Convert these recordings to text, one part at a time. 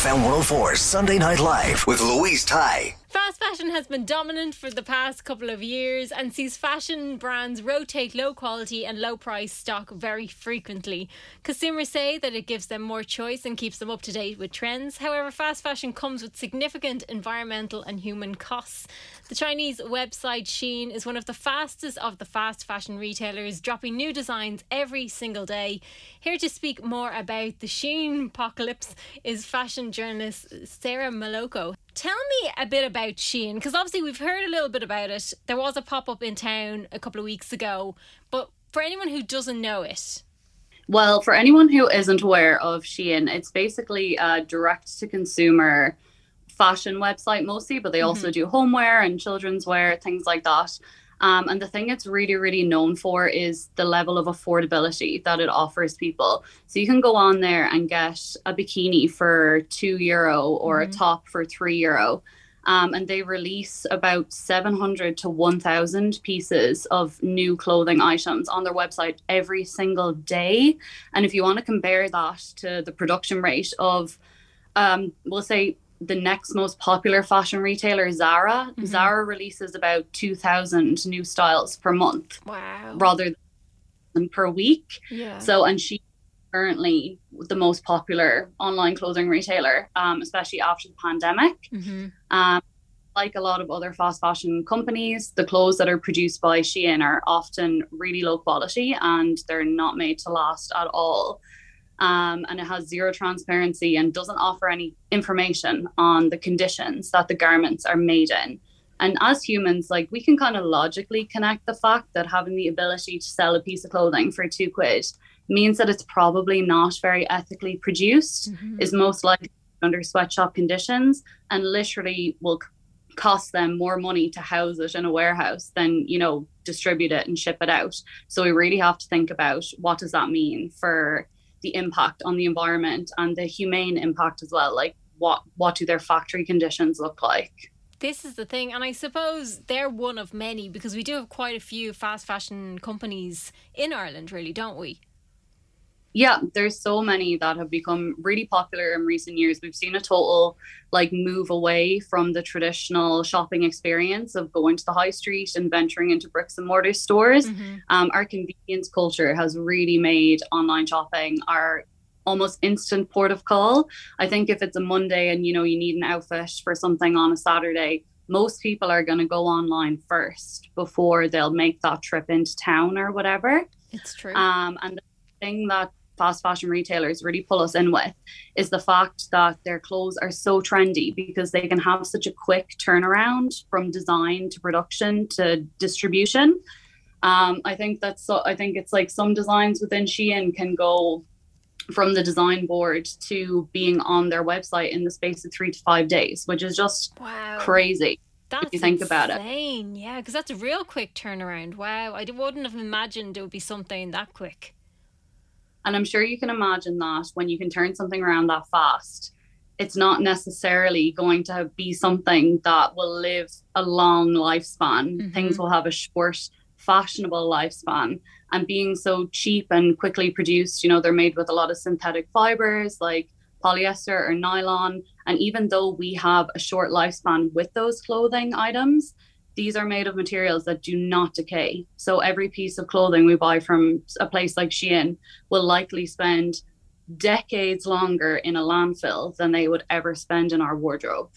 FM 104 Sunday Night Live with Louise Ty. Fast fashion has been dominant for the past couple of years and sees fashion brands rotate low quality and low price stock very frequently. Consumers say that it gives them more choice and keeps them up to date with trends. However, fast fashion comes with significant environmental and human costs. The Chinese website Shein is one of the fastest of the fast fashion retailers, dropping new designs every single day. Here to speak more about the Shein apocalypse is fashion journalist Sarah Maloko. Tell me a bit about Shein, because obviously we've heard a little bit about it. There was a pop up in town a couple of weeks ago, but for anyone who doesn't know it, well, for anyone who isn't aware of Shein, it's basically a direct to consumer fashion website mostly, but they also do homeware and children's wear, things like that. Um, and the thing it's really, really known for is the level of affordability that it offers people. So you can go on there and get a bikini for two euro or a top for three euro. Um, and they release about 700 to 1,000 pieces of new clothing items on their website every single day. And if you want to compare that to the production rate of, um, we'll say, the next most popular fashion retailer, Zara, Zara releases about 2,000 new styles per month wow. rather than per week. Yeah. So, and she currently the most popular online clothing retailer, um, especially after the pandemic. hmm Um, like a lot of other fast fashion companies, the clothes that are produced by Shein are often really low quality and they're not made to last at all. Um, and it has zero transparency and doesn't offer any information on the conditions that the garments are made in. And as humans, like we can kind of logically connect the fact that having the ability to sell a piece of clothing for two quid means that it's probably not very ethically produced, is most likely under sweatshop conditions, and literally will cost them more money to house it in a warehouse than you know distribute it and ship it out. So we really have to think about what does that mean for the impact on the environment and the humane impact as well. Like what what do their factory conditions look like? This is the thing, and I suppose they're one of many because we do have quite a few fast fashion companies in Ireland, really, don't we? Yeah, there's so many that have become really popular in recent years. We've seen a total like move away from the traditional shopping experience of going to the high street and venturing into bricks and mortar stores. Um, our convenience culture has really made online shopping our almost instant port of call. I think if it's a Monday and you know you need an outfit for something on a Saturday, most people are going to go online first before they'll make that trip into town or whatever. It's true. Um, and the thing that fast fashion retailers really pull us in with is the fact that their clothes are so trendy because they can have such a quick turnaround from design to production to distribution. Um, I think that's so. I think it's like some designs within Shein can go from the design board to being on their website in the space of three to five days, which is just wow. crazy. That's you think about it. insane. Yeah, because that's a real quick turnaround. Wow, I wouldn't have imagined it would be something that quick. And I'm sure you can imagine that when you can turn something around that fast, it's not necessarily going to be something that will live a long lifespan. Mhm. Things will have a short, fashionable lifespan. And being so cheap and quickly produced, you know, they're made with a lot of synthetic fibers like polyester or nylon. And even though we have a short lifespan with those clothing items, these are made of materials that do not decay. So every piece of clothing we buy from a place like Shein will likely spend decades longer in a landfill than they would ever spend in our wardrobe.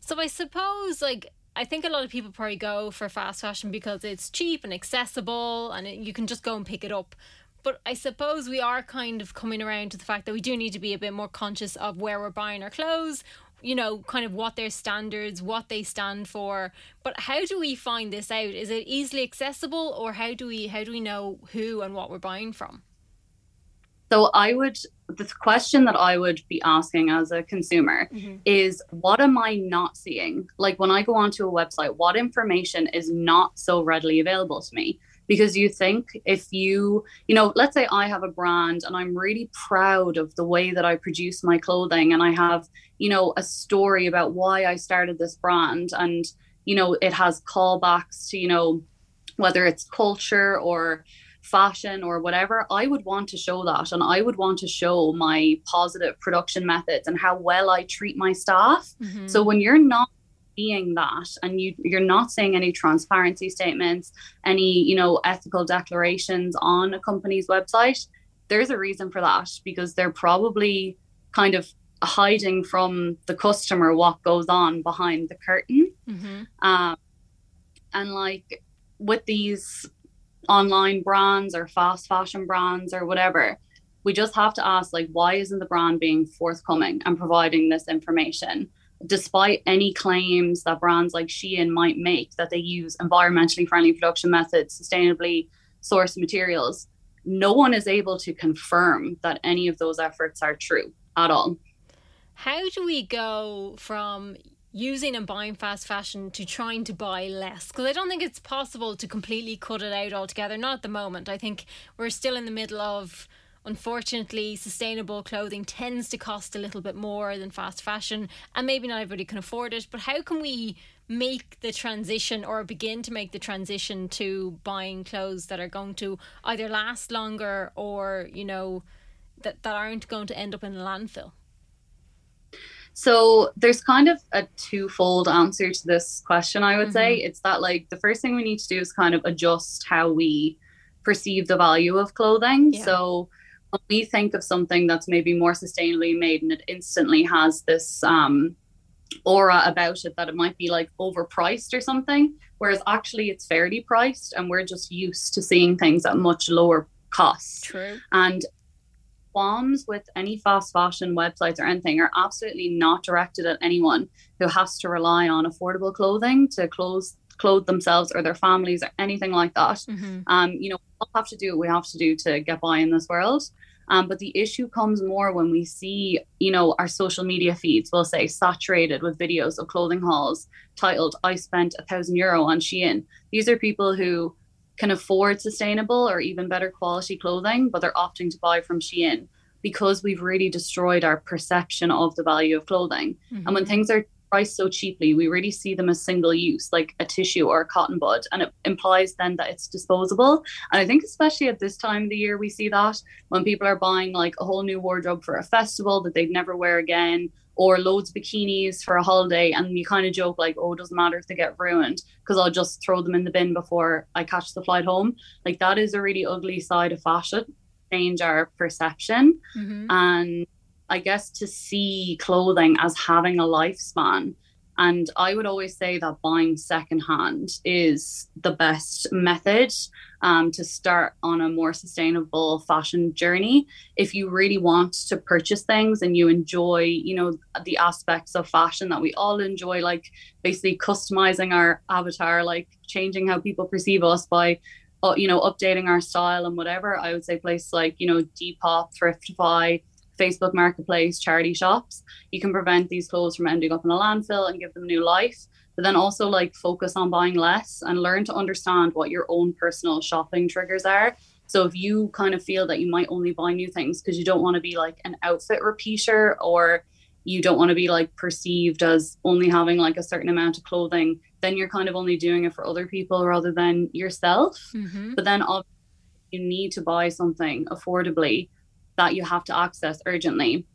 So I suppose like I think a lot of people probably go for fast fashion because it's cheap and accessible and it, you can just go and pick it up. But I suppose we are kind of coming around to the fact that we do need to be a bit more conscious of where we're buying our clothes, you know, kind of what their standards, what they stand for. But how do we find this out? Is it easily accessible or how do we how do we know who and what we're buying from? So I would the question that I would be asking as a consumer mm-hmm. is what am I not seeing? Like when I go onto a website, what information is not so readily available to me? Because you think if you, you know, let's say I have a brand and I'm really proud of the way that I produce my clothing and I have, you know, a story about why I started this brand and, you know, it has callbacks to, you know, whether it's culture or fashion or whatever, I would want to show that. And I would want to show my positive production methods and how well I treat my staff. Mm-hmm. So when you're not seeing that and you you're not seeing any transparency statements, any, you know, ethical declarations on a company's website, there's a reason for that because they're probably kind of hiding from the customer what goes on behind the curtain. Mm-hmm. Um, and like with these online brands or fast fashion brands or whatever we just have to ask like why isn't the brand being forthcoming and providing this information despite any claims that brands like Shein might make that they use environmentally friendly production methods sustainably sourced materials no one is able to confirm that any of those efforts are true at all how do we go from using and buying fast fashion to trying to buy less because I don't think it's possible to completely cut it out altogether. Not at the moment. I think we're still in the middle of. Unfortunately, sustainable clothing tends to cost a little bit more than fast fashion, and maybe not everybody can afford it. But how can we make the transition or begin to make the transition to buying clothes that are going to either last longer or, you know, that, that aren't going to end up in a landfill? So there's kind of a twofold answer to this question, I would mm-hmm. say. It's that like the first thing we need to do is kind of adjust how we perceive the value of clothing. Yeah. So when we think of something that's maybe more sustainably made and it instantly has this um, aura about it that it might be like overpriced or something, whereas actually it's fairly priced and we're just used to seeing things at much lower cost. True. And qualms with any fast fashion websites or anything are absolutely not directed at anyone who has to rely on affordable clothing to clothe clothe themselves or their families or anything like that. Mm-hmm. Um, you know, we'll have to do what we have to do to get by in this world. Um, but the issue comes more when we see, you know, our social media feeds will say saturated with videos of clothing hauls titled "I spent a thousand euro on Shein." These are people who can afford sustainable or even better quality clothing, but they're opting to buy from Shein because we've really destroyed our perception of the value of clothing. Mm-hmm. And when mm-hmm. things are priced so cheaply, we really see them as single use, like a tissue or a cotton bud. And it implies then that it's disposable. And I think, especially at this time of the year, we see that when people are buying like a whole new wardrobe for a festival that they'd never wear again, or loads of bikinis for a holiday and you kind of joke like oh it doesn't matter if they get ruined because i'll just throw them in the bin before i catch the flight home like that is a really ugly side of fashion change our perception mm-hmm. and i guess to see clothing as having a lifespan and I would always say that buying secondhand is the best method um, to start on a more sustainable fashion journey. If you really want to purchase things and you enjoy, you know, the aspects of fashion that we all enjoy, like basically customizing our avatar, like changing how people perceive us by uh, you know, updating our style and whatever, I would say places like, you know, Depop, Thriftify, Facebook Marketplace, charity shops, you can prevent these clothes from ending up in a landfill and give them new life. But then also like focus on buying less and learn to understand what your own personal shopping triggers are. So if you kind of feel that you might only buy new things because you don't want to be like an outfit repeater or you don't want to be like perceived as only having like a certain amount of clothing, then you're kind of only doing it for other people rather than yourself. Mm-hmm. But then obviously you need to buy something affordably that you have to access urgently.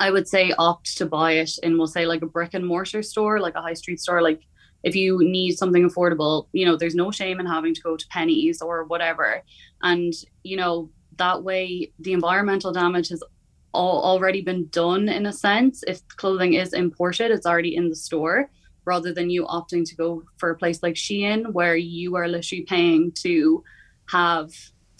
I would say opt to buy it in, we'll say, like a brick and mortar store, like a high street store. Like if you need something affordable, you know, there's no shame in having to go to Penneys or whatever. And, you know, that way the environmental damage has all, already been done in a sense. If clothing is imported, it's already in the store rather than you opting to go for a place like Shein where you are literally paying to have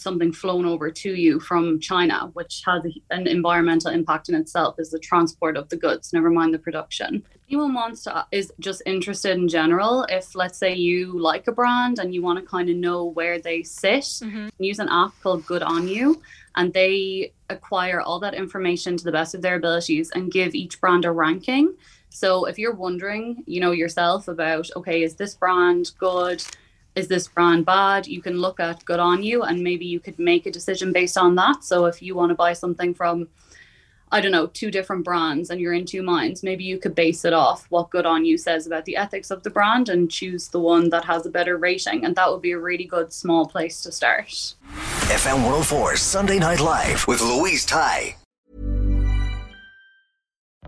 something flown over to you from China, which has an environmental impact in itself, is the transport of the goods, never mind the production. Anyone wants to is just interested in general. If let's say you like a brand and you want to kind of know where they sit, mm-hmm. use an app called Good on You, and they acquire all that information to the best of their abilities and give each brand a ranking. So if you're wondering, you know, yourself about, okay, is this brand good? Is this brand bad? You can look at Good On You and maybe you could make a decision based on that. So if you want to buy something from, I don't know, two different brands and you're in two minds, maybe you could base it off what Good On You says about the ethics of the brand and choose the one that has a better rating. And that would be a really good small place to start. FM 104 Sunday Night Live with Louise Ty.